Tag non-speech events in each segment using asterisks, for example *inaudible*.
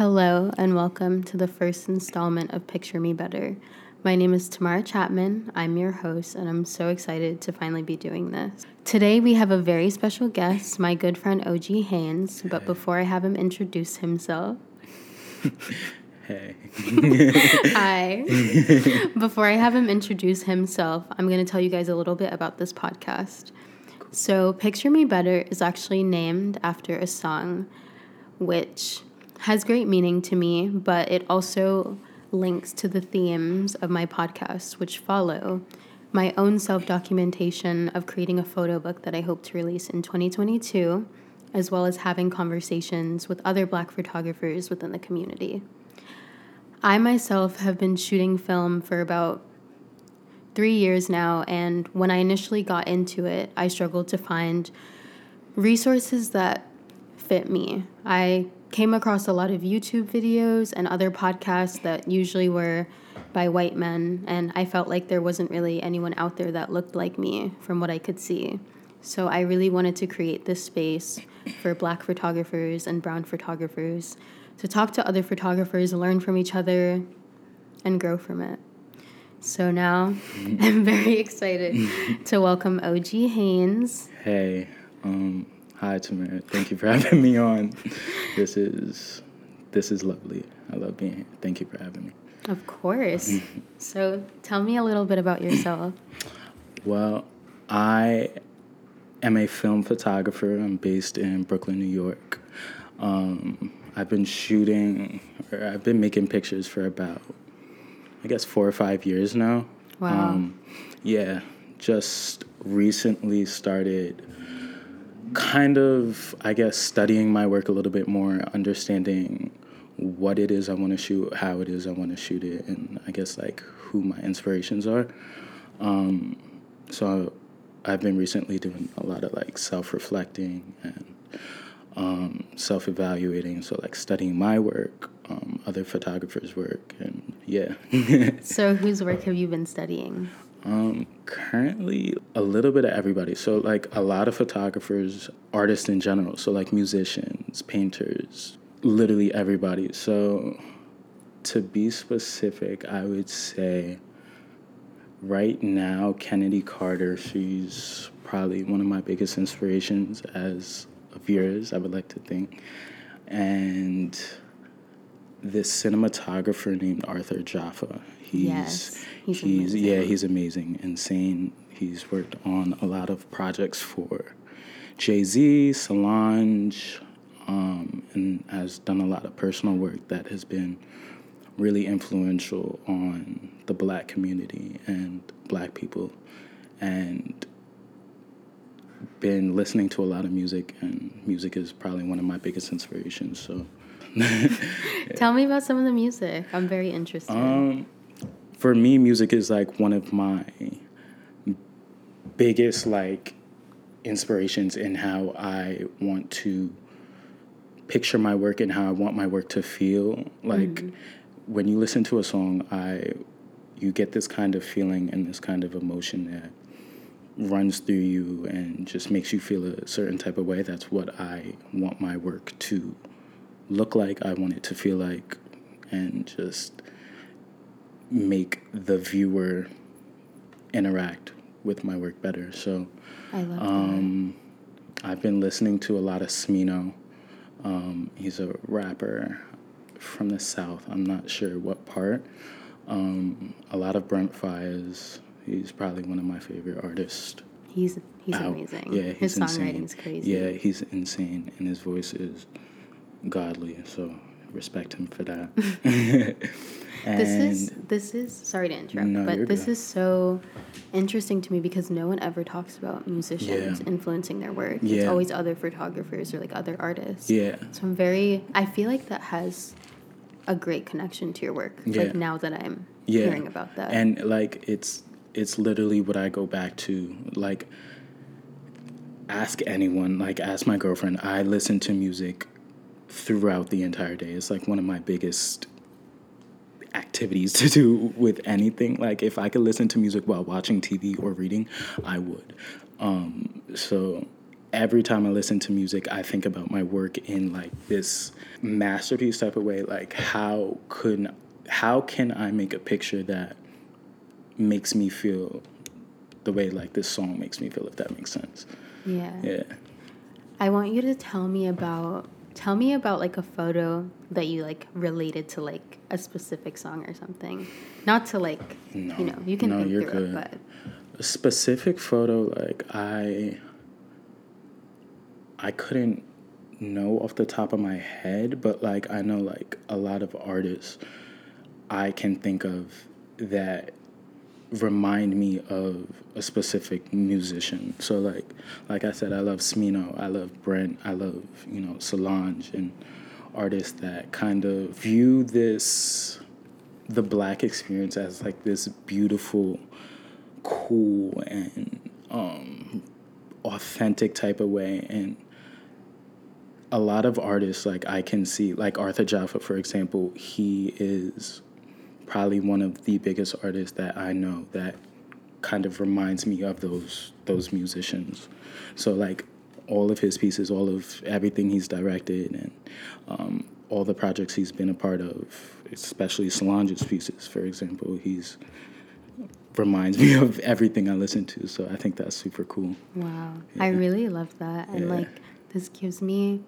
Hello, and welcome to the first installment of Picture Me Better. My name is Tamara Chapman. I'm your host, and I'm so excited to finally be doing this. Today, we have a very special guest, my good friend Oji Haynes. But before I have him introduce himself, *laughs* Hey. *laughs* Hi. Before I have him introduce himself, I'm going to tell you guys a little bit about this podcast. So, Picture Me Better is actually named after a song which has great meaning to me, but it also links to the themes of my podcast, which follow my own self documentation of creating a photo book that I hope to release in 2022, as well as having conversations with other black photographers within the community. I myself have been shooting film for about three years now, and when I initially got into it, I struggled to find resources that fit me. I came across a lot of YouTube videos and other podcasts that usually were by white men, and I felt like there wasn't really anyone out there that looked like me from what I could see. So I really wanted to create this space for black photographers and brown photographers to talk to other photographers, learn from each other, and grow from it. So now *laughs* I'm very excited *laughs* to welcome Oji Haynes. Hey. Um, hi Tamara. Thank you for having me on. This is this is lovely. I love being here. Thank you for having me. Of course. so tell me a little bit about yourself. Well, I am a film photographer. I'm based in Brooklyn, New York. Um, I've been shooting, or I've been making pictures for about, I guess, four or five years now. Wow. Um, yeah, just recently started kind of, I guess, studying my work a little bit more, understanding what it is I want to shoot, how it is I want to shoot it, and I guess like who my inspirations are. Um, so I've been recently doing a lot of like self reflecting and um, self evaluating. So, like studying my work, um, other photographers' work, and yeah. *laughs* So whose work have you been studying? Um, currently, a little bit of everybody. So, like a lot of photographers, artists in general. So, like musicians, painters, literally everybody. So, to be specific, I would say right now, Kennedy Carter, she's probably one of my biggest inspirations as a viewers, I would like to think. And this cinematographer named Arthur Jafa. He's Yes, he's he's yeah, amazing. he's amazing, insane. He's worked on a lot of projects for Jay Z, Solange, um, and has done a lot of personal work that has been really influential on the black community and black people. And been listening to a lot of music, and music is probably one of my biggest inspirations. So, *laughs* *laughs* Tell me about some of the music. I'm very interested. um, for me, music is like one of my biggest like inspirations in how I want to picture my work and how I want my work to feel. Like mm-hmm. when you listen to a song, I you get this kind of feeling and this kind of emotion that runs through you and just makes you feel a certain type of way. That's what I want my work to look like. I want it to feel like and just make the viewer interact with my work better. So I love um, I've been listening to a lot of Smino. Um, he's a rapper from the South. I'm not sure what part. Um, a lot of Brent Faiyaz. He's probably one of my favorite artists. He's he's out. amazing. Yeah, His insane. songwriting's crazy. Yeah, he's insane, and his voice is godly. So respect him for that. *laughs* This is this is sorry to interrupt, No, but this good. is so interesting to me because no one ever talks about musicians Yeah. influencing their work. It's always other photographers or like other artists. yeah, So I'm very I feel like that has a great connection to your work. Yeah. Like now that I'm yeah. hearing about that. And like it's it's literally what I go back to. Like ask anyone, like ask my girlfriend. I listen to music throughout the entire day. It's like one of my biggest activities *laughs* to do with anything. Like if I could listen to music while watching TV or reading, I would. Um, so every time I listen to music, I think about my work in like this masterpiece type of way. Like how could how can I make a picture that makes me feel the way like this song makes me feel if that makes sense. Yeah. Yeah. I want you to tell me about tell me about like a photo that you like related to like a specific song or something. Not to like No, you know, you can no, think you're through good. it, but A specific photo like I I couldn't know off the top of my head, but like I know like a lot of artists I can think of that remind me of a specific musician. So like like I said, I love Smino, I love Brent, I love, you know, Solange and artists that kind of view this the black experience as like this beautiful, cool and um authentic type of way and a lot of artists like I can see like Arthur Jafa for example, he is probably one of the biggest artists that I know that kind of reminds me of those those musicians. So like all of his pieces, all of everything he's directed, and um, all the projects he's been a part of, especially Solange's pieces, for example, he's reminds me of everything I listen to. So I think that's super cool. wow. I really love that. And Yeah. like this gives me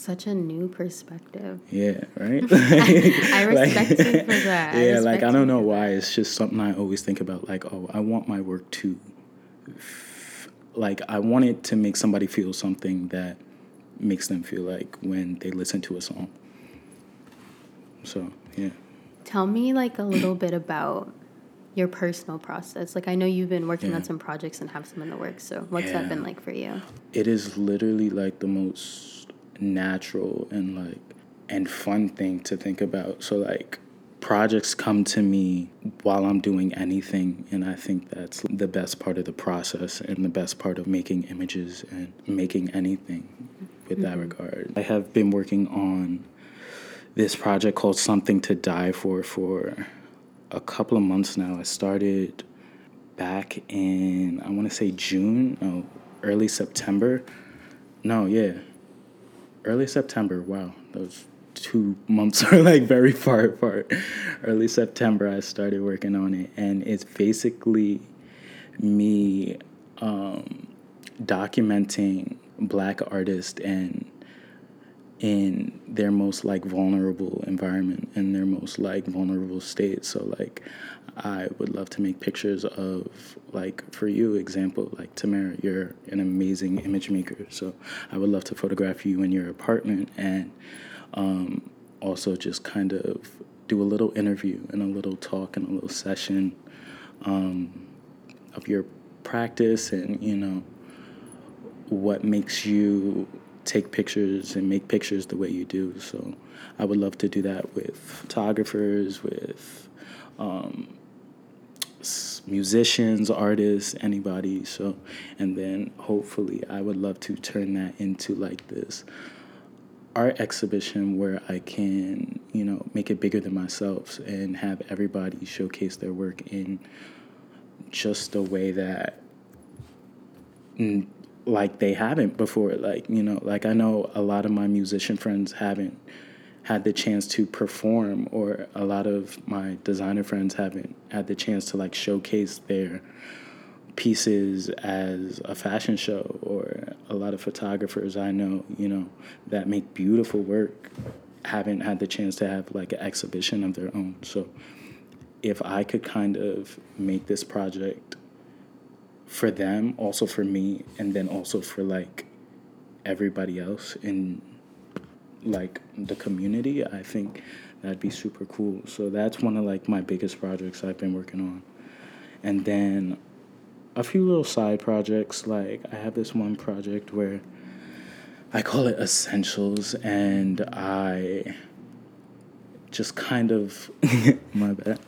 such a new perspective. Yeah, right. *laughs* I *laughs* Like- respect you for that. I Yeah, like I don't know why. It's just something I always think about. Like, oh, I want my work to, f- like, I want it to make somebody feel something that makes them feel like when they listen to a song. So yeah, Tell me like a little bit about your personal process. Like I know you've been working on some projects and have some in the works. So what's that been like for you? it is literally like the most natural and like and fun thing to think about. So like projects come to me while I'm doing anything and I think that's the best part of the process and the best part of making images and making anything with that mm-hmm. regard. I have been working on this project called Something to Die For for a couple of months now. I started back in I want to say June, no, early September. No, yeah, early September. Wow, those two months *laughs* are like very far apart. Early September, I started working on it, and it's basically me um, documenting black artists and in their most like vulnerable environment in their most like vulnerable state so like i would love to make pictures of like for you example like tamara you're an amazing image maker so i would love to photograph you in your apartment and um, also just kind of do a little interview and a little talk and a little session um, of your practice and you know what makes you take pictures and make pictures the way you do. So I would love to do that with photographers, with um, musicians, artists, anybody. So, and then hopefully I would love to turn that into like this art exhibition where I can, you know, make it bigger than myself and have everybody showcase their work in just a way that like they haven't before like you know like i know a lot of my musician friends haven't had the chance to perform or a lot of my designer friends haven't had the chance to like showcase their pieces as a fashion show or a lot of photographers i know you know that make beautiful work haven't had the chance to have like an exhibition of their own. So if i could kind of make this project for them, also for me, and then also for like everybody else in like the community, I think that'd be super cool. So that's one of like my biggest projects I've been working on. And then a few little side projects, like I have this one project where I call it Essentials and I just kind of *laughs* my bad.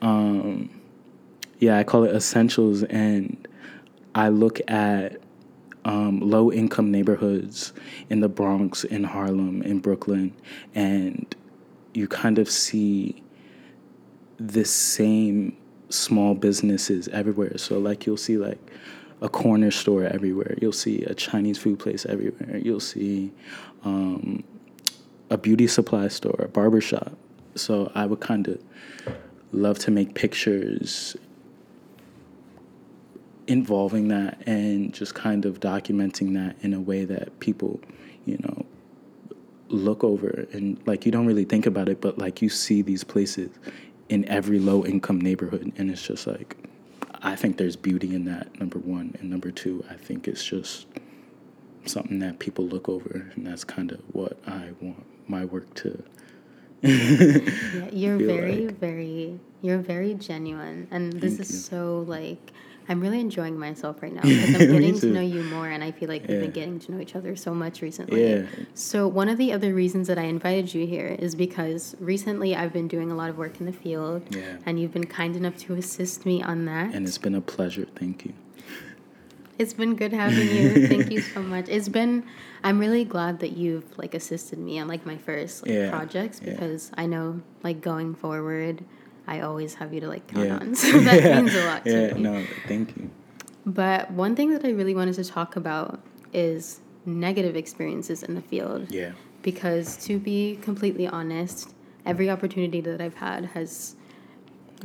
Um yeah, I call it essentials, and I look at um, low income neighborhoods in the Bronx, in Harlem, in Brooklyn, and you kind of see the same small businesses everywhere. So, like, you'll see like a corner store everywhere. You'll see a Chinese food place everywhere. You'll see um, a beauty supply store, a barber shop. So I would kind of love to make pictures involving that and just kind of documenting that in a way that people, you know, look over and like you don't really think about it, but like you see these places in every low income neighborhood and it's just like I think there's beauty in that, number one. And number two, I think it's just something that people look over and that's kind of what I want my work to *laughs* yeah, you're very, like. very, you're very genuine, and this Thank is you. so like. I'm really enjoying myself right now *laughs* because I'm getting to know you more, and I feel like yeah. we've been getting to know each other so much recently. Yeah. So one of the other reasons that I invited you here is because recently I've been doing a lot of work in the field, yeah. and you've been kind enough to assist me on that. And it's been a pleasure. Thank you. It's been good having you. Thank you so *laughs* much. It's been I'm really glad that you've like assisted me on like my first like, yeah, projects because. I know like going forward I always have you to like count yeah. on. *laughs* So that means a lot to yeah, me. no, thank you. But one thing that I really wanted to talk about is negative experiences in the field. Yeah. Because to be completely honest, every opportunity that I've had has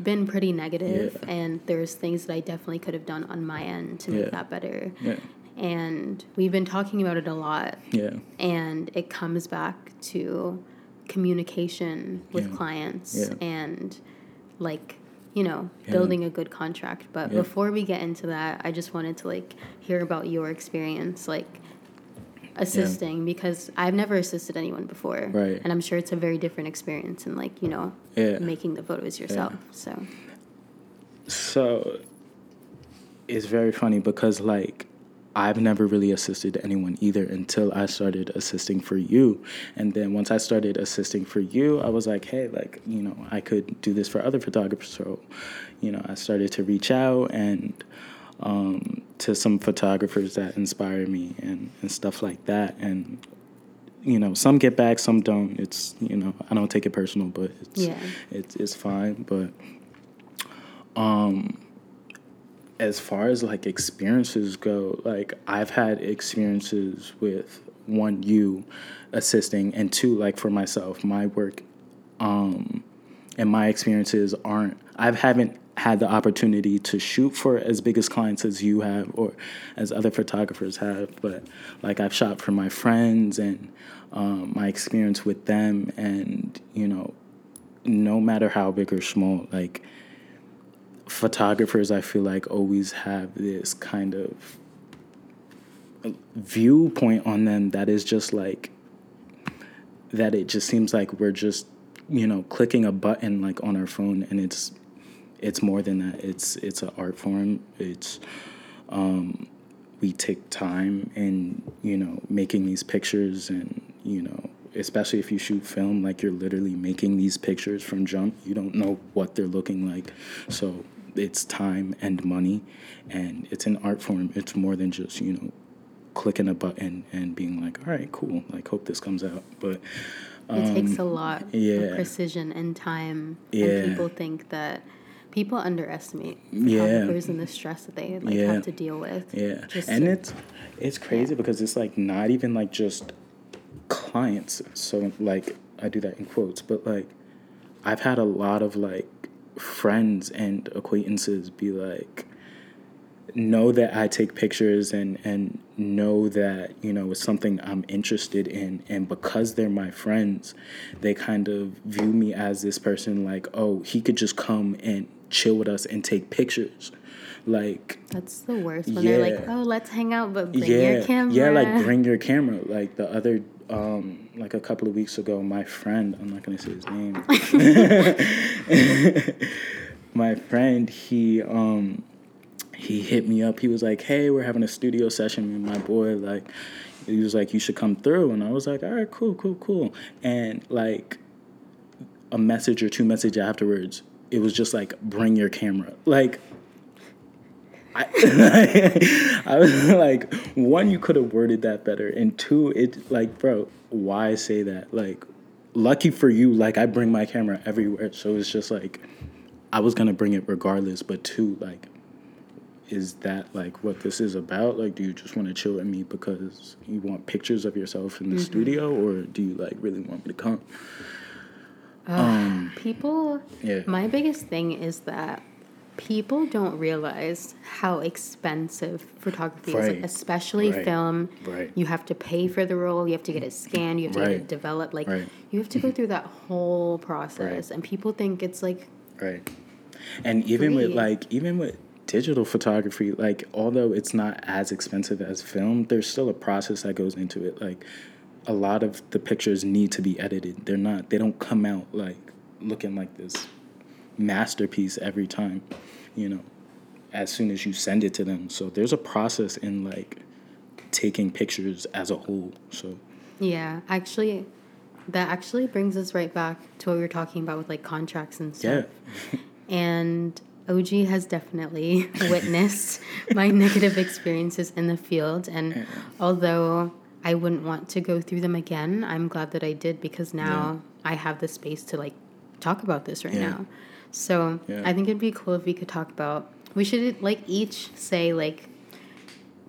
been pretty negative, yeah. and there's things that I definitely could have done on my end to make yeah. that better. Yeah. And we've been talking about it a lot. Yeah. And it comes back to communication with yeah. clients and like you know building a good contract but before we get into that i just wanted to like hear about your experience like assisting yeah. because I've never assisted anyone before. Right. And I'm sure it's a very different experience and like, you know, yeah. making the photos yourself. Yeah. So So it's very funny because like I've never really assisted anyone either until I started assisting for you. And then once I started assisting for you, I was like, hey, like, you know, I could do this for other photographers. So, you know, I started to reach out and um, to some photographers that inspire me and, and stuff like that. And you know, some get back, some don't. It's you know, I don't take it personal, but it's yeah. it's it's fine. But um, as far as like experiences go, like I've had experiences with one you assisting, and two like for myself, my work, um, and my experiences aren't. I haven't had the opportunity to shoot for as big as clients as you have or as other photographers have but like i've shot for my friends and um, my experience with them and you know no matter how big or small like photographers i feel like always have this kind of viewpoint on them that is just like that it just seems like we're just you know clicking a button like on our phone and it's it's more than that. It's it's an art form. It's um, we take time in you know making these pictures and you know especially if you shoot film like you're literally making these pictures from jump you don't know what they're looking like so it's time and money and it's an art form it's more than just you know clicking a button and being like all right cool like hope this comes out but um, it takes a lot yeah. of precision and time yeah. and people think that people underestimate yeah. photographers and the stress that they like yeah. have to deal with. Yeah, Just and to, it's it's crazy yeah. because it's like not even like just clients. So like I do that in quotes, but like I've had a lot of like friends and acquaintances be like know that I take pictures and and know that you know it's something I'm interested in and because they're my friends they kind of view me as this person like oh he could just come and chill with us and take pictures. Like that's the worst when yeah, they're like, "Oh, let's hang out, but bring yeah, your camera." Yeah, like bring your camera. Like the other, um, like a couple of weeks ago, my friend, I'm not gonna say his name. *laughs* *laughs* my friend, he um, he hit me up. He was like, "Hey, we're having a studio session with my boy. Like, he was like, you should come through." And I was like, "All right, cool, cool, cool." And like a message or two message afterwards, it was just like bring your camera like I, *laughs* I was like one you could have worded that better and two it like bro why say that like lucky for you like i bring my camera everywhere so it's just like i was gonna bring it regardless but two like is that like what this is about? Like, do you just want to chill with me because you want pictures of yourself in the Mm-hmm. studio, or do you like really want me to come? People, Yeah. my biggest thing is that people don't realize how expensive photography is, like, especially Right. film. Right. You have to pay for the roll, you have to get it scanned, you have to get it developed. Like, Right. you have to go mm-hmm. through that whole process. Right. And people think it's like, Right. And even with like even with digital photography, like although it's not as expensive as film, there's still a process that goes into it. Like a lot of the pictures need to be edited. They're not they don't come out like looking like this masterpiece every time, you know, as soon as you send it to them. So there's a process in like taking pictures as a whole. So yeah, actually, that actually brings us right back to what we were talking about with like contracts and stuff. yeah. And Oji has definitely *laughs* witnessed *laughs* my negative experiences in the field. And although I wouldn't want to go through them again, I'm glad that I did because now I have the space to like talk about this right Yeah. now. So Yeah. I think it'd be cool if we could talk about, we should like each say like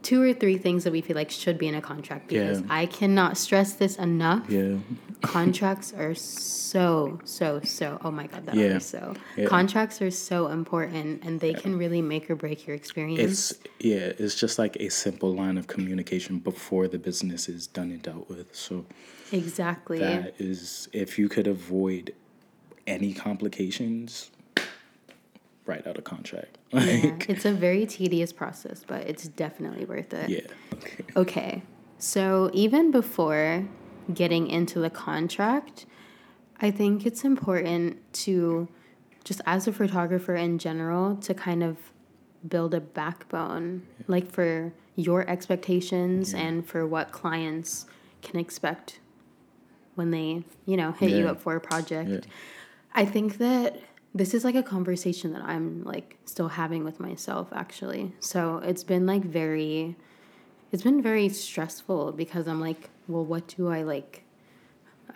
two or three things that we feel like should be in a contract because Yeah. I cannot stress this enough Yeah. contracts are so so so oh my god that Yeah. so Yeah. contracts are so important and they can really make or break your experience It's yeah, it's just like a simple line of communication before the business is done and dealt with. So exactly that is if you could avoid any complications, write out a contract. *laughs* yeah. It's a very tedious process but it's definitely worth it yeah. Okay. *laughs* okay so even before getting into the contract i think it's important to just as a photographer in general to kind of build a backbone like for your expectations and for what clients can expect when they you know hit you up for a project Yeah. i think that this is like a conversation that i'm like still having with myself actually. So it's been like very it's been very stressful because i'm like well what do i like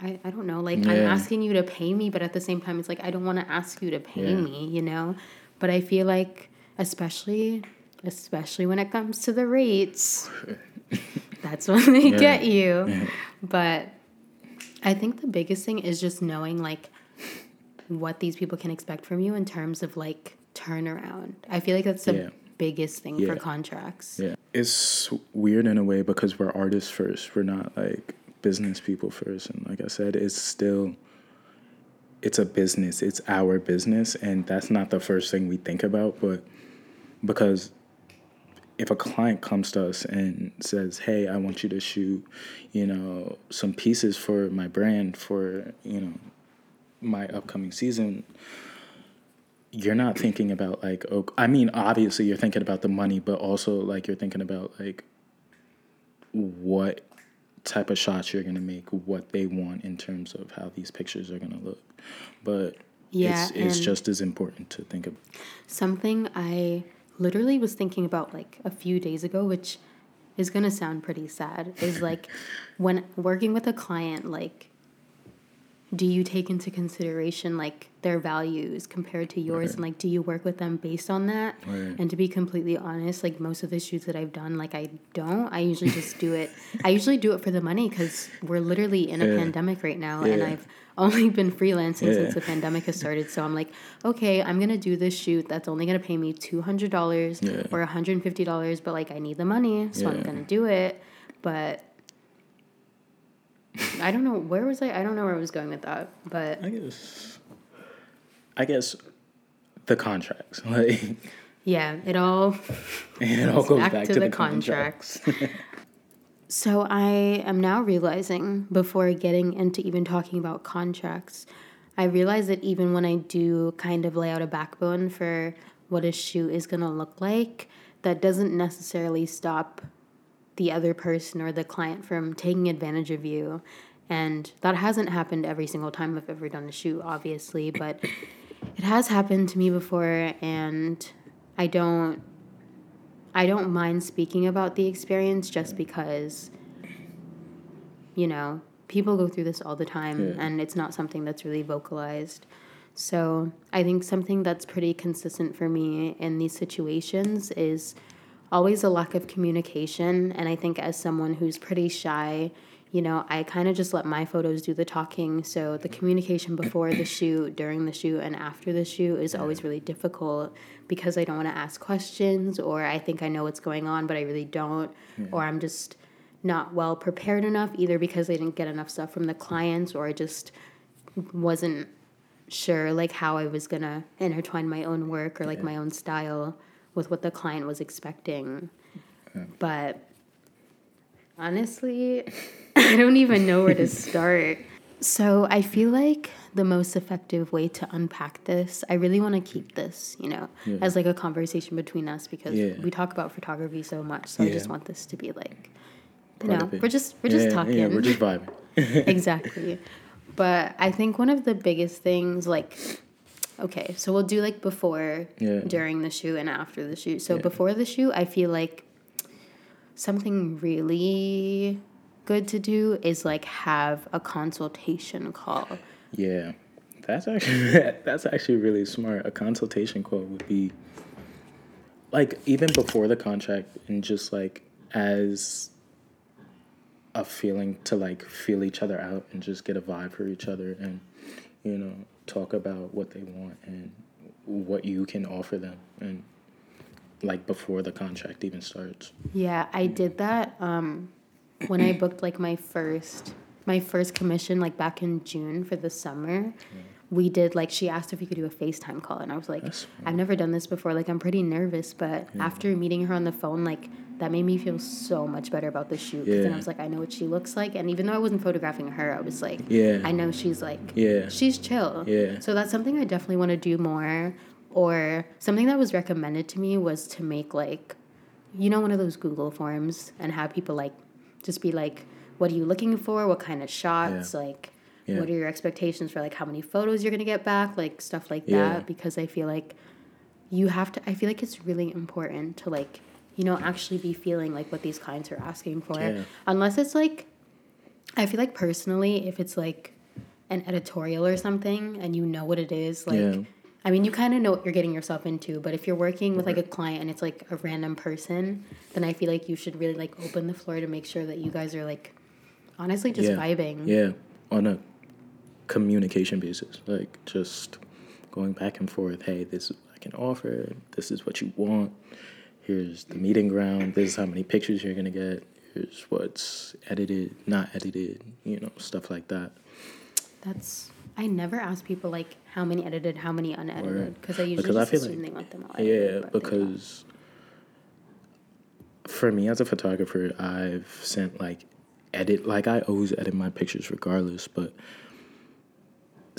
I, I don't know. Like i'm asking you to pay me but at the same time it's like i don't want to ask you to pay Yeah. me you know? But i feel like especially especially when it comes to the rates *laughs* that's when they Yeah. get you. But i think the biggest thing is just knowing like what these people can expect from you in terms of like turnaround i feel like that's the Yeah. biggest thing for contracts Yeah. It's weird in a way because we're artists first. We're not like business people first. And like I said, it's still it's a business. It's our business and that's not the first thing we think about, but because if a client comes to us and says, "Hey, I want you to shoot, you know, some pieces for my brand for, you know, my upcoming season," you're not thinking about like oh i mean obviously you're thinking about the money but also like you're thinking about like what type of shots you're going to make what they want in terms of how these pictures are going to look. But Yeah, it's, it's just as important to think of Something I literally was thinking about like a few days ago, which is gonna sound pretty sad, is like *laughs* when working with a client, like, do you take into consideration like their values compared to yours, Right. and like, do you work with them based on that? Right. And to be completely honest, like most of the shoots that I've done, like I don't. I usually just do it. *laughs* I usually do it for the money because we're literally in a Yeah. pandemic right now, and I've only been freelancing Yeah. since the pandemic has started. So I'm like, okay, I'm gonna do this shoot that's only gonna pay me two hundred dollars Yeah. or hundred and fifty dollars, but like I need the money, so I'm gonna do it. But I don't know where was I. I don't know where I was going with that, but i guess i guess the contracts *laughs* like yeah, it all *laughs* it all goes back, back, to, to, the, the, contracts, contracts. so I am now realizing before getting into even talking about contracts, I realize that even when I do kind of lay out a backbone for what a shoot is going to look like, that doesn't necessarily stop the other person or the client from taking advantage of you. And that hasn't happened every single time I've ever done a shoot, obviously, but it has happened to me before and I don't I don't mind speaking about the experience just because you know, people go through this all the time Yeah. and it's not something that's really vocalized. So I think something that's pretty consistent for me in these situations is always a lack of communication. And I think as someone who's pretty shy, you know, I kind of just let my photos do the talking. So the communication before the shoot, during the shoot, and after the shoot is always really difficult because I don't want to ask questions or I think I know what's going on, but I really don't. Yeah. Or I'm just not well prepared enough, either because I didn't get enough stuff from the clients or I just wasn't sure like how I was gonna intertwine my own work or like yeah. my own style with what the client was expecting. But honestly, *laughs* I don't even know where to start. So I feel like the most effective way to unpack this, I really want to keep this, you know, yeah. as like a conversation between us because we talk about photography so much. So I just want this to be like, you Part know, we're just we're just talking. Yeah, we're just vibing. *laughs* exactly. But I think one of the biggest things, like, okay, so we'll do like before, yeah. during the shoot, and after the shoot. So yeah. before the shoot, I feel like something really good to do is like have a consultation call. Yeah. That's actually *laughs* that's actually really smart. A consultation call would be like even before the contract and just like as a feeling to like feel each other out and just get a vibe for each other and you know talk about what they want and what you can offer them and like before the contract even starts yeah i did that um when i booked like my first my first commission like back in june for the summer yeah. We did like she asked if we could do a facetime call and i was like i've never done this before like i'm pretty nervous but yeah. after meeting her on the phone like that made me feel so much better about the shoot. Because yeah. then I was like, I know what she looks like, and even though I wasn't photographing her, I was like, yeah, I know she's like, yeah, she's chill. Yeah. So that's something I definitely want to do more. Or something that was recommended to me was to make like, you know, one of those Google forms and have people like, just be like, what are you looking for? What kind of shots? Yeah. Like, yeah. what are your expectations for like how many photos you're gonna get back? Like stuff like that. Because I feel like you have to. I feel like it's really important to like you know, actually be feeling like what these clients are asking for. Yeah. Unless it's like, I feel like personally, if it's like an editorial or something and you know what it is, like, yeah. I mean, you kind of know what you're getting yourself into, but if you're working with like a client and it's like a random person, then I feel like you should really like open the floor to make sure that you guys are like honestly just yeah. vibing. Yeah, Oh a communication basis, like just going back and forth. Hey, this is what I can offer. This is what you want here's the meeting ground, this is how many pictures you're gonna get, here's what's edited, not edited, you know, stuff like that. That's I never ask people like how many edited, how many unedited, because I usually because I feel assume like, they want them all. Edited, yeah, because for me as a photographer, I've sent like edit like I always edit my pictures regardless, but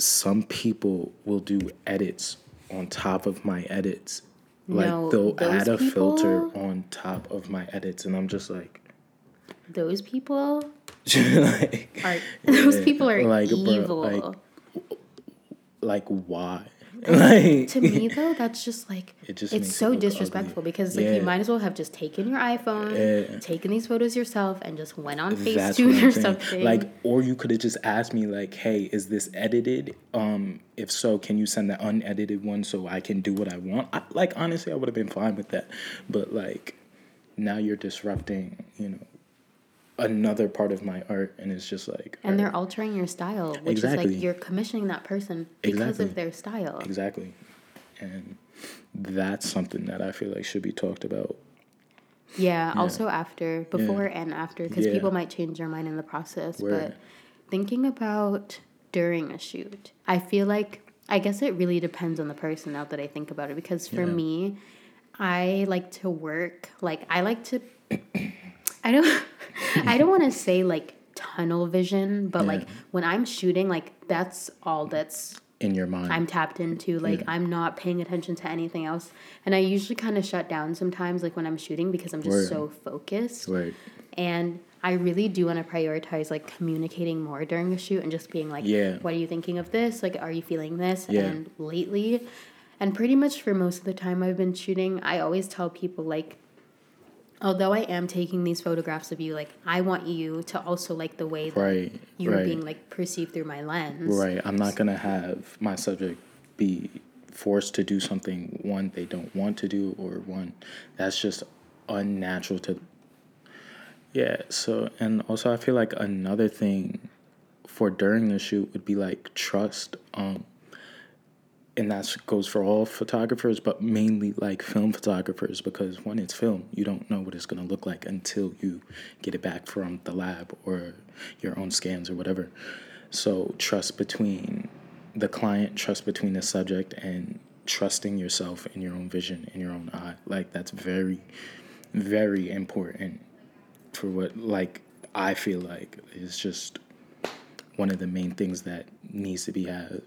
some people will do edits on top of my edits like no, they'll add a people, filter on top of my edits, and I'm just like, those people *laughs* like, are *laughs* those people are like, evil. Bro, like, like why? *laughs* *laughs* like to me though, that's just like *laughs* it just it's so it disrespectful ugly. because like yeah. you might as well have just taken your iPhone, yeah. taken these photos yourself, and just went on Facetune or something. Like, or you could have just asked me like, "Hey, is this edited? Um, if so, can you send the unedited one so I can do what I want?" I, like honestly, I would have been fine with that, but like now you're disrupting, you know, another part of my art and it's just like and they're altering your style which exactly. is like you're commissioning that person because exactly. of their style exactly and that's something that i feel like should be talked about yeah, yeah. also after before yeah. and after because yeah. people might change their mind in the process Word. but thinking about during a shoot i feel like i guess it really depends on the person now that i think about it because for me i like to work like i like to i don't *laughs* I don't want to say like tunnel vision, but yeah. like when I'm shooting, like that's all that's in your mind. I'm tapped into. Like yeah. I'm not paying attention to anything else. And I usually kind of shut down sometimes, like when I'm shooting, because I'm just Word. so focused. Right. And I really do want to prioritize like communicating more during the shoot and just being like, yeah. what are you thinking of this? Like, are you feeling this? Yeah. And lately, and pretty much for most of the time I've been shooting, I always tell people like although I am taking these photographs of you, like I want you to also like the way that right, you're right. being like perceived through my lens. Right. I'm not gonna have my subject be forced to do something one they don't want to do or one that's just unnatural to yeah so and also i feel like another thing for during the shoot would be like trust um and that goes for all photographers but mainly like film photographers because when it's film you don't know what it's going to look like until you get it back from the lab or your own scans or whatever so trust between the client, trust between the subject, and trusting yourself in your own vision, in your own eye. Like that's very, very important for what like I feel like is just one of the main things that needs to be had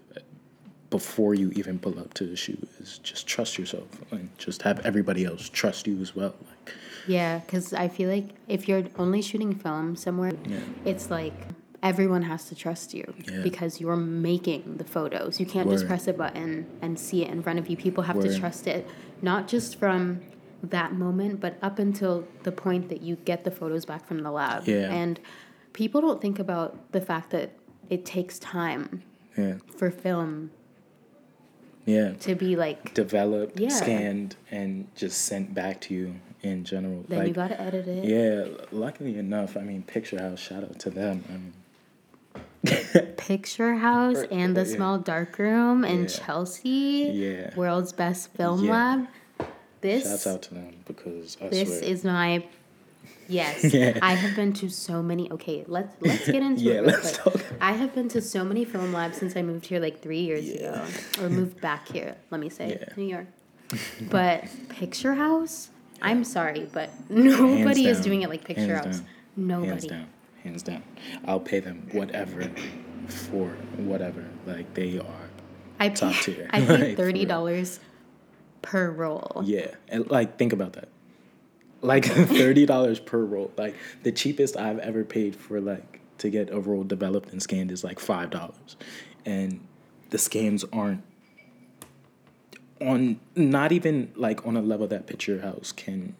before you even pull up to the shoot is just trust yourself and just have everybody else trust you as well. Like, yeah, because I feel like if you're only shooting film somewhere, yeah. it's like everyone has to trust you yeah. because you're making the photos. You can't Word. just press a button and see it in front of you. People have Word. to trust it, not just from that moment, but up until the point that you get the photos back from the lab. Yeah. And people don't think about the fact that it takes time yeah. for film yeah to be like developed yeah. scanned and just sent back to you in general then like, you gotta edit it yeah luckily enough i mean picture house shout out to them i mean *laughs* Picture House and the. Small Dark Room in yeah. Chelsea. Yeah. World's Best Film yeah. Lab. This Shouts out to them because I this swear. is my Yes. *laughs* yeah. I have been to so many okay, let's let's get into *laughs* yeah, it. Talk. I have been to so many film labs since I moved here like three years ago. Or moved back here, let me say. New York. but Picture House, I'm sorry, but nobody is doing it like Picture Hands House. Down. Nobody hands down. Hands down. I'll pay them whatever for whatever. Like they are I pay, top tier. I pay *laughs* thirty dollars per roll. Yeah, and like think about that. Like *laughs* thirty dollars per roll. Like the cheapest I've ever paid for like to get a roll developed and scanned is like five dollars, and the scans aren't on not even like on a level that Picture House can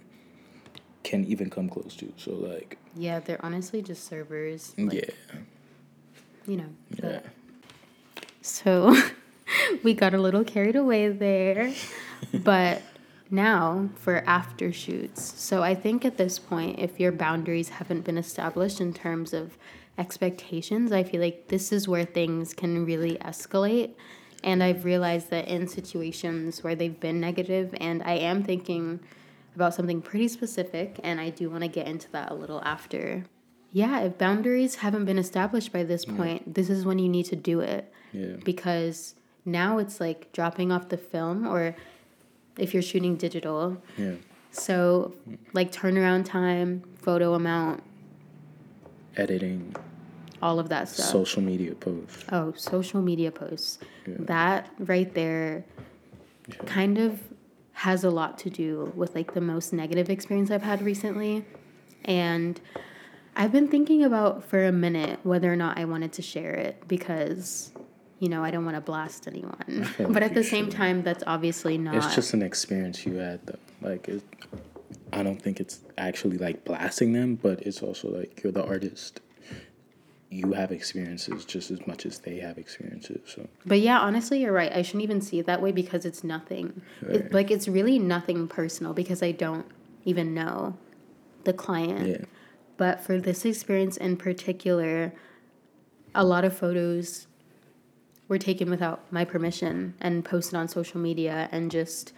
can even come close to. So like yeah, they're honestly just servers. Like, yeah. You know. Yeah. So *laughs* we got a little carried away there. *laughs* but now for after shoots. So I think at this point, if your boundaries haven't been established in terms of expectations, I feel like this is where things can really escalate. And I've realized that in situations where they've been negative, and I am thinking about something pretty specific, and I do want to get into that a little after. Yeah, if boundaries haven't been established by this point, yeah. this is when you need to do it. Yeah. Because now it's like dropping off the film, or if you're shooting digital. Yeah. So, like turnaround time, photo amount, editing, all of that stuff. Social media posts. Oh, social media posts. Yeah. That right there yeah. kind of has a lot to do with like the most negative experience I've had recently. And I've been thinking about for a minute whether or not I wanted to share it because you know, I don't want to blast anyone. *laughs* But like at the same should. time that's obviously not It's just an experience you had though. Like it, I don't think it's actually like blasting them, but it's also like you're the artist you have experiences just as much as they have experiences. So. But yeah, honestly, you're right. I shouldn't even see it that way because it's nothing. Right. It, like it's really nothing personal because I don't even know the client. Yeah. But for this experience in particular, a lot of photos were taken without my permission and posted on social media and just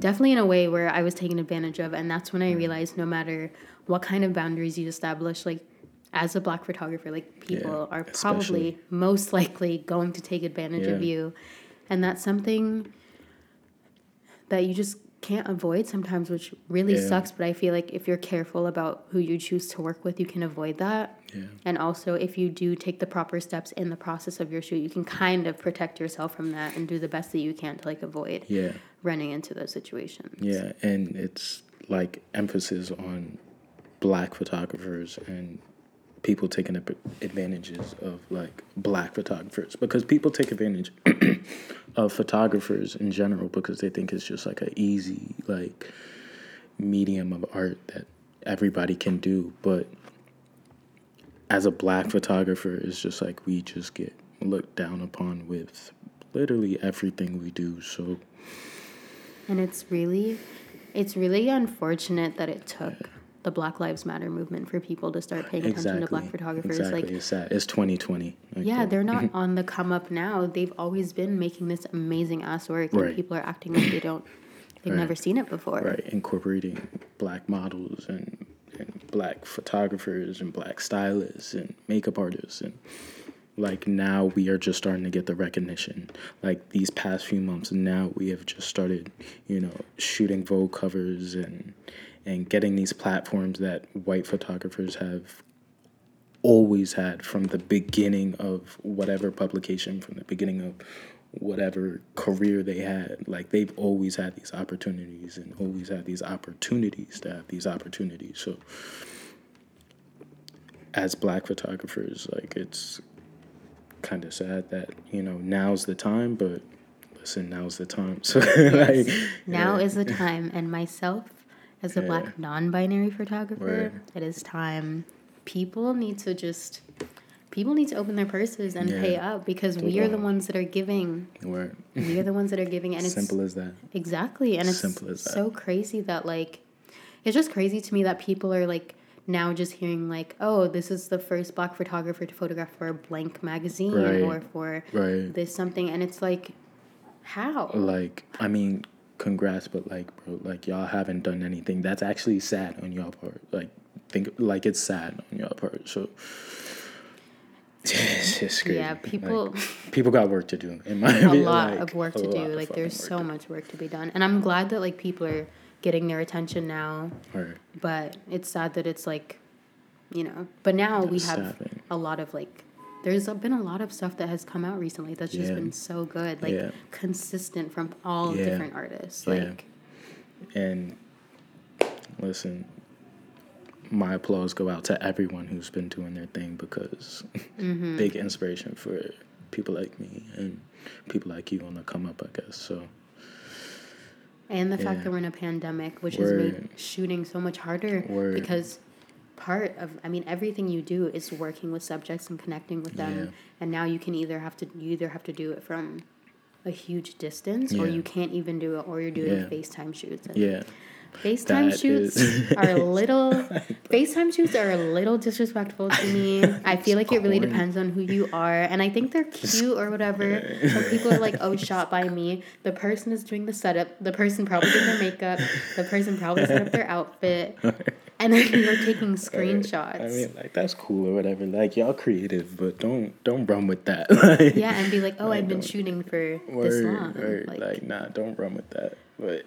definitely in a way where I was taken advantage of. And that's when I realized no matter what kind of boundaries you establish, like as a black photographer, like people yeah, are probably especially. most likely going to take advantage yeah. of you. And that's something that you just can't avoid sometimes, which really yeah. sucks. But I feel like if you're careful about who you choose to work with, you can avoid that. Yeah. And also, if you do take the proper steps in the process of your shoot, you can kind of protect yourself from that and do the best that you can to like avoid yeah. running into those situations. Yeah, and it's like emphasis on black photographers and people taking advantages of like black photographers because people take advantage of photographers in general because they think it's just like an easy like medium of art that everybody can do but as a black photographer it's just like we just get looked down upon with literally everything we do. So And it's really it's really unfortunate that it took the Black Lives Matter movement for people to start paying attention to black photographers. exactly. Like it's sad. It's 2020. Like, yeah, uh, they're not *laughs* on the come up now. They've always been making this amazing ass work and people are acting like they don't *clears throat* they've Right. never seen it before. right incorporating black models and, and black photographers and black stylists and makeup artists and like now we are just starting to get the recognition like these past few months now we have just started you know shooting vogue covers and and getting these platforms that white photographers have always had from the beginning of whatever publication from the beginning of whatever career they had. Like they've always had these opportunities and always had these opportunities to have these opportunities. So as black photographers like it's kind of sad that you know now's the time but listen now's the time. *laughs* So like Now yeah. is the time and myself as a Yeah. black non-binary photographer, Word. it is time. People need to just people need to open their purses and Yeah. pay up because we are the ones that are giving. Word. We are the ones that are giving and it's simple as that Exactly. And it's Simple as that. so crazy that like it's just crazy to me that people are like now just hearing like, oh, this is the first black photographer to photograph for a blank magazine Right. or for right this something and it's like how? like i mean congrats but like bro like y'all haven't done anything that's actually sad on y'all part like think like it's sad on y'all part so *laughs* it's just crazy. Yeah, Like, people people got work to do in my *laughs* a lot like, of work to do. Like there's so much work to be done. And I'm glad that like people are getting their attention now, Right. but it's sad that it's like you know, but now we have sad, a lot of like there's been a lot of stuff that has come out recently that's just Yeah. been so good, like Yeah. consistent from all Yeah. different artists. Like and listen my applause go out to everyone who's been doing their thing because Mm-hmm. *laughs* big inspiration for people like me and people like you on the come up i guess so and the fact that we're in a pandemic, which has made shooting so much harder Word. because part of I mean everything you do is working with subjects and connecting with them Yeah. and now you can either have to you either have to do it from a huge distance or you can't even do it or you're doing Yeah. FaceTime shoots. And yeah FaceTime That shoots is- *laughs* are a little *laughs* FaceTime shoots are a little disrespectful to me. *laughs* I feel like it really depends on who you are and I think they're cute or whatever. Some people are like, "Oh, shot by me." The person is doing the setup. The person probably did their makeup. The person probably set up their outfit. And then you're taking screenshots. i mean like that's cool or whatever like y'all creative but don't don't run with that like yeah, and be like, "Oh, like, I've been shooting for this long." word. Like, Like, nah don't run with that but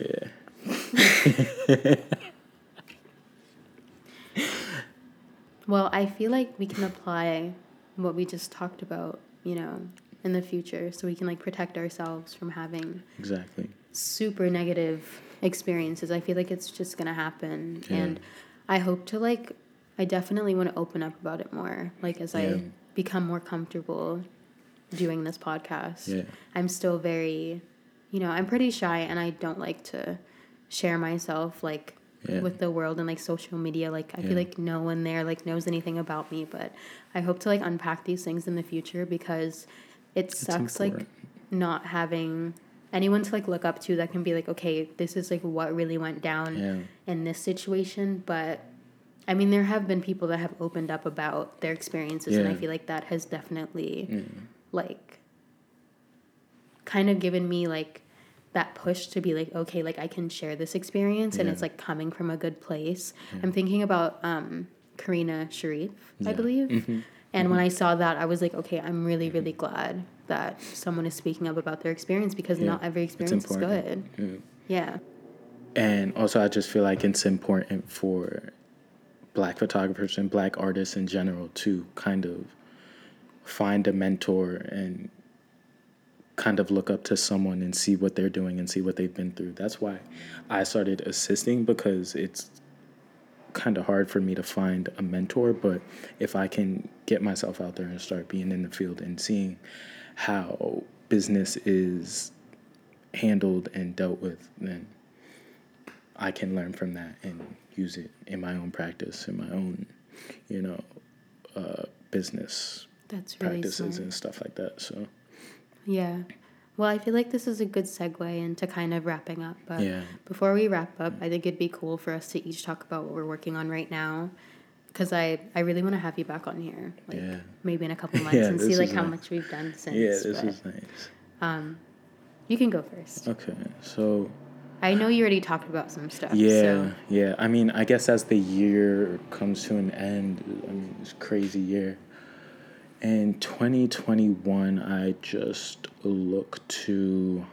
yeah *laughs* Well, I feel like we can apply what we just talked about, you know, in the future so we can like protect ourselves from having exactly super negative experiences. I feel like it's just going to happen Yeah. and I hope to like I definitely want to open up about it more like as Yeah. I become more comfortable doing this podcast. Yeah. I'm still very you know, I'm pretty shy and I don't like to share myself like Yeah. with the world and like social media like i Yeah. feel like no one there like knows anything about me but i hope to like unpack these things in the future because it sucks like not having anyone to like look up to that can be like okay this is like what really went down Yeah. in this situation but i mean there have been people that have opened up about their experiences and i feel like that has definitely Mm. like kind of given me like that push to be like okay like i can share this experience and Yeah. it's like coming from a good place i'm thinking about um karina sharif i Yeah. believe Mhm. and when i saw that i was like okay i'm really really glad that someone is speaking up about their experience because Yeah. not every experience is good yeah Yeah. And also, I just feel like it's important for black photographers and black artists in general to kind of find a mentor and kind of look up to someone and see what they're doing and see what they've been through. That's why I started assisting because it's kind of hard for me to find a mentor, but if I can get myself out there and start being in the field and seeing how business is handled and dealt with, then I can learn from that and use it in my own practice, in my own, you know, uh, business That's really practices smart. and stuff like that. So Yeah. Well, I feel like this is a good segue into kind of wrapping up. But Yeah. before we wrap up, I think it'd be cool for us to each talk about what we're working on right now. Because I, I really want to have you back on here, like Yeah. maybe in a couple *laughs* months, Yeah, and see like how nice. much we've done since. yeah, this but, is nice. um, you can go first. Okay, so I know you already talked about some stuff. yeah, So yeah. I mean, I guess as the year comes to an end, I mean, it's a crazy year. In 2021, I just look to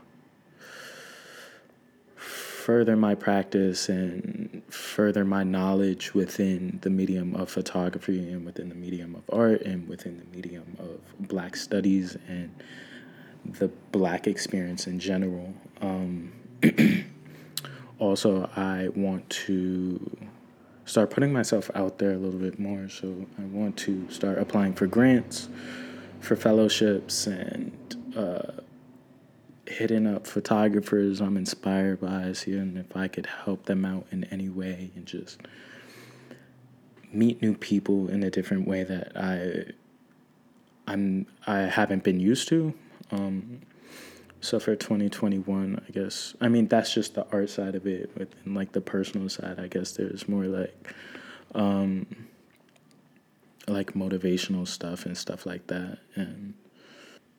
further my practice and further my knowledge within the medium of photography and within the medium of art and within the medium of black studies and the black experience in general. Um, *clears throat* also, I want to start putting myself out there a little bit more. So I want to start applying for grants, for fellowships, and uh, hitting up photographers I'm inspired by, seeing if I could help them out in any way and just meet new people in a different way that I I'm I haven't been used to. Um, so for 2021, I guess I mean that's just the art side of it. But Within like the personal side, I guess there's more like um, like motivational stuff and stuff like that. And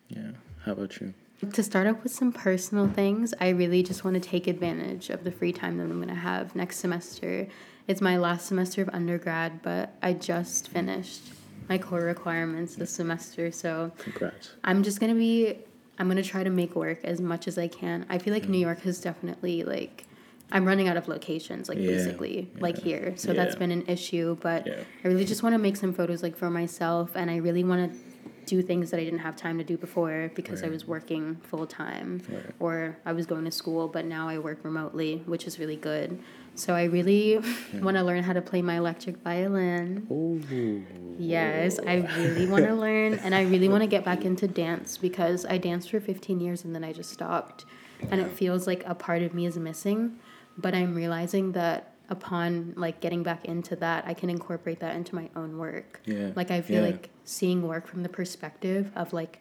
yeah, how about you? To start off with some personal things, I really just want to take advantage of the free time that I'm going to have next semester. It's my last semester of undergrad, but I just finished my core requirements this semester. So Congrats. I'm just going to be, I'm to try to make work as much as I can. I feel like New mm. York has definitely, like, I'm running out of locations, like, Yeah, basically, like here. So that's been an issue, but Yeah. I really just want to make some photos, like, for myself, and I really want to do things that I didn't have time to do before because I was working full time Right. or I was going to school, but now I work remotely, which is really good. So I really *laughs* want to learn how to play my electric violin. Ooh. Yes, I *laughs* really want to learn and I really want to get back into dance because I danced for 15 years and then I just stopped. And it feels like a part of me is missing, but I'm realizing that upon like getting back into that, I can incorporate that into my own work. Yeah, Like I feel yeah. like seeing work from the perspective of like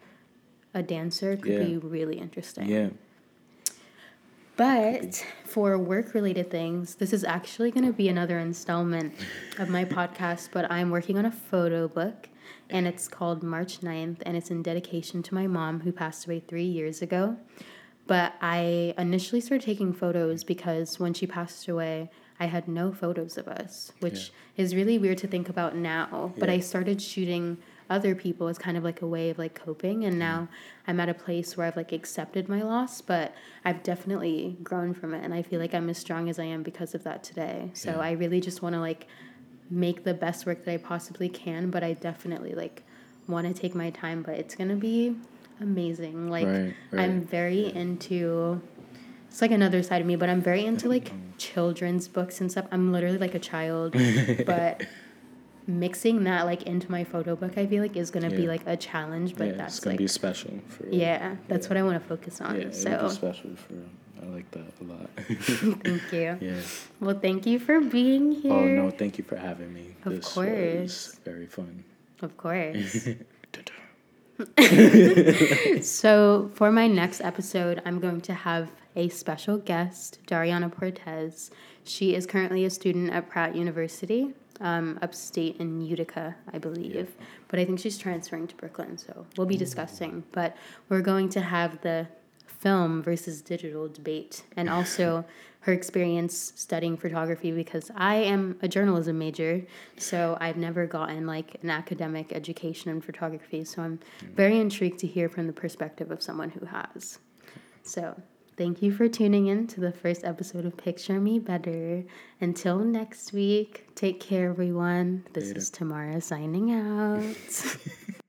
a dancer could Yeah. be really interesting. Yeah. But for work related things, this is actually going to be another installment of my podcast. But I'm working on a photo book and it's called March 9th and it's in dedication to my mom who passed away three years ago. But I initially started taking photos because when she passed away, I had no photos of us, which is really weird to think about now. But Yeah. I started shooting other people as kind of like a way of like coping and now mm-hmm. I'm at a place where I've like accepted my loss, but I've definitely grown from it and I feel like I'm as strong as I am because of that today. So Yeah. I really just want to like make the best work that I possibly can, but I definitely like want to take my time, but it's going to be amazing. Like Right, I'm right. very into it's like another side of me, but I'm very into like Mm-hmm. children's books and stuff. I'm literally like a child, *laughs* but mixing that like into my photo book, I feel like is gonna be like a challenge. But yeah, it's that's gonna like be special for yeah, that's yeah. what I want to focus on. Yeah, it'll so be special for I like that a lot. *laughs* thank you. yeah. Well, thank you for being here. Oh no, thank you for having me. Of this course. was very fun. Of course. *laughs* So, for my next episode, I'm going to have a special guest, Dariana Portez. She is currently a student at Pratt University, um, upstate in Utica, I believe. But I think she's transferring to Brooklyn, so we'll be discussing. But we're going to have the film versus digital debate and *laughs* also her experience studying photography because I am a journalism major, so I've never gotten like an academic education in photography. So I'm very intrigued to hear from the perspective of someone who has. So thank you for tuning in to the first episode of Picture Me Better. Until next week, take care, everyone. This Later. is Tamara signing out. *laughs*